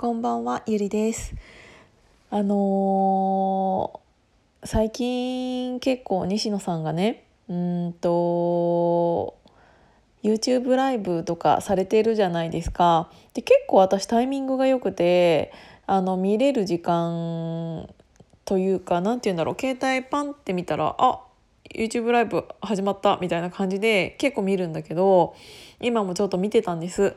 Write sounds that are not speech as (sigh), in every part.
こんばんは、ゆりです。あのー最近結構西野さんがね、うんと YouTube ライブとかされてるじゃないですか。で結構私タイミングが良くてあの見れる時間というかなんて言うんだろう携帯パンって見たらあ YouTube ライブ始まったみたいな感じで結構見るんだけど今もちょっと見てたんです。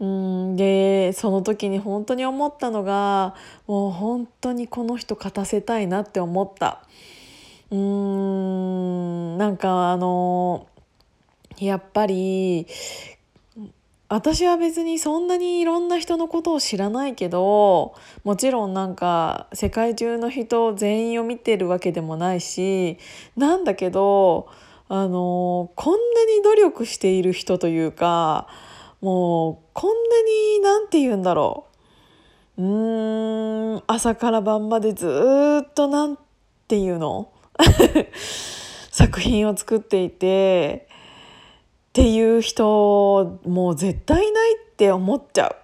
うんでその時に本当に思ったのがもう本当にこの人勝たせたいなって思った。うんなんかあのやっぱり私は別にそんなにいろんな人のことを知らないけどもちろんなんか世界中の人全員を見てるわけでもないしなんだけどあのこんなに努力している人というかもうこんなになんて言うんだろううーん朝から晩までずっとなんていうの？(laughs) 作品を作っていてっていう人もう絶対ないって思っちゃう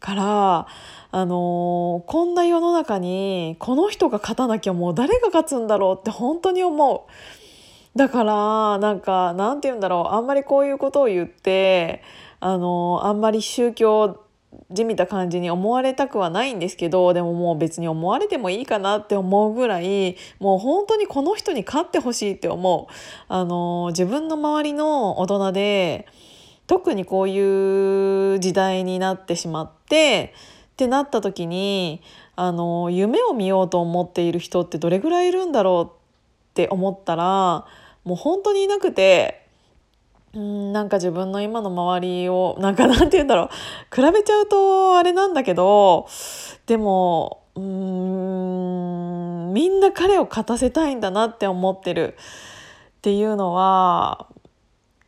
からあのこんな世の中にこの人が勝たなきゃもう誰が勝つんだろうって本当に思う。だからなんかなんて言うんだろう。あんまりこういうことを言ってあのあんまり宗教じみた感じに思われたくはないんですけどでももう別に思われてもいいかなって思うぐらいもう本当にこの人に勝ってほしいって思う。あの自分の周りの大人で特にこういう時代になってしまってってなった時にあの夢を見ようと思っている人ってどれぐらいいるんだろうって思ったらもう本当にいなくて。うんなんか自分の今の周りを (laughs) なんかなんて言うんだろう比べちゃうとあれなんだけどでもうんみんな彼を勝たせたいんだなって思ってるっていうのは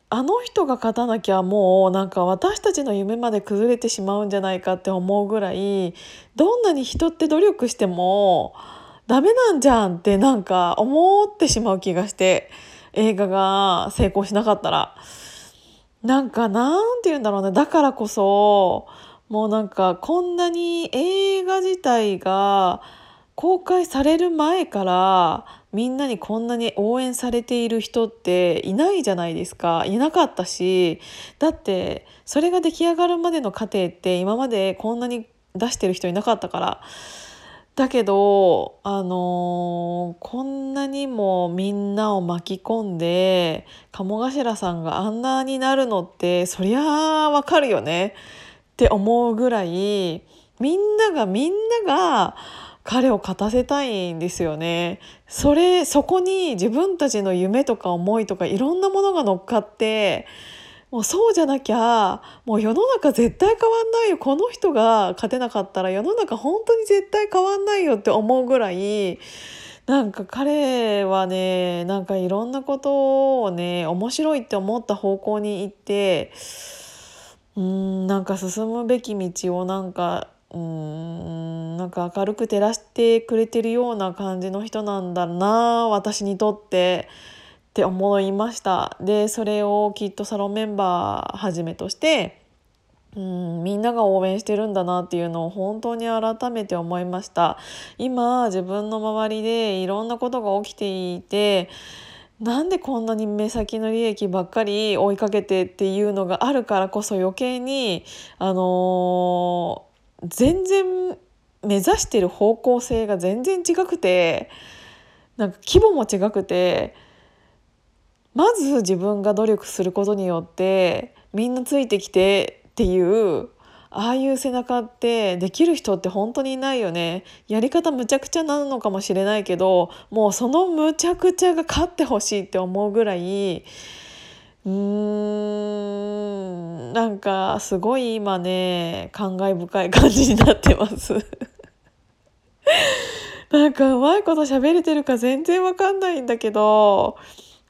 あの人が勝たなきゃもうなんか私たちの夢まで崩れてしまうんじゃないかって思うぐらいどんなに人って努力してもダメなんじゃんってなんか思ってしまう気がして映画が成功しなかったら。なんかなんて言うんだろうねだからこそもうなんかこんなに映画自体が公開される前からみんなにこんなに応援されている人っていないじゃないですかいなかったしだってそれが出来上がるまでの過程って今までこんなに出してる人いなかったから。だけど、あのーこんなにもみんなを巻き込んで鴨頭さんがあんなになるのってそりゃあわかるよねって思うぐらいみんながみんなが彼を勝たせたいんですよね。それそこに自分たちの夢とか思いとかいろんなものが乗っかってもうそうじゃなきゃもう世の中絶対変わんないよこの人が勝てなかったら世の中本当に絶対変わんないよって思うぐらいなんか彼はねなんかいろんなことをね面白いって思った方向に行ってうんなんか進むべき道をなんかうんなんか明るく照らしてくれてるような感じの人なんだな私にとって。って思いました。でそれをきっとサロンメンバーはじめとしてうんみんなが応援してるんだなっていうのを本当に改めて思いました。今自分の周りでいろんなことが起きていてなんでこんなに目先の利益ばっかり追いかけてっていうのがあるからこそ余計にあのー全然目指してる方向性が全然違くてなんか規模も違くてまず自分が努力することによってみんなついてきてっていうああいう背中ってできる人って本当にいないよねやり方むちゃくちゃなのかもしれないけどもうそのむちゃくちゃが勝ってほしいって思うぐらいうーんなんかすごい今ね感慨深い感じになってます。なんかうまいこと喋れてるか全然わかんないんだけど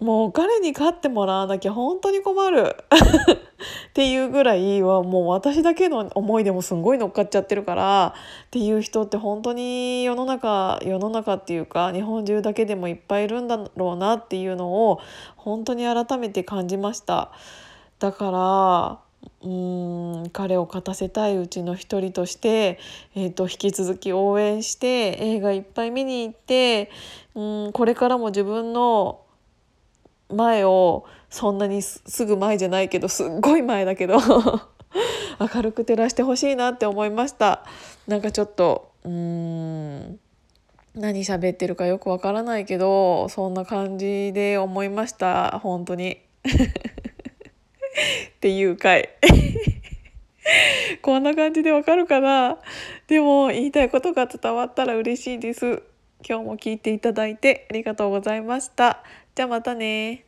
もう彼に勝ってもらわなきゃ本当に困る (laughs) っていうぐらいはもう私だけの思いでもすんごい乗っかっちゃってるからっていう人って本当に世の中世の中っていうか日本中だけでもいっぱいいるんだろうなっていうのを本当に改めて感じました。だからうん彼を勝たせたいうちの一人として、えーと、引き続き応援して映画いっぱい見に行ってうんこれからも自分の前をそんなにすぐ前じゃないけどすっごい前だけど (laughs) 明るく照らしてほしいなって思いました。なんかちょっとうーん何喋ってるかよくわからないけどそんな感じで思いました。本当に。(laughs) っていう回。こんな感じでわかるかな。でも言いたいことが伝わったら嬉しいです。今日も聞いていただいてありがとうございました。じゃあまたね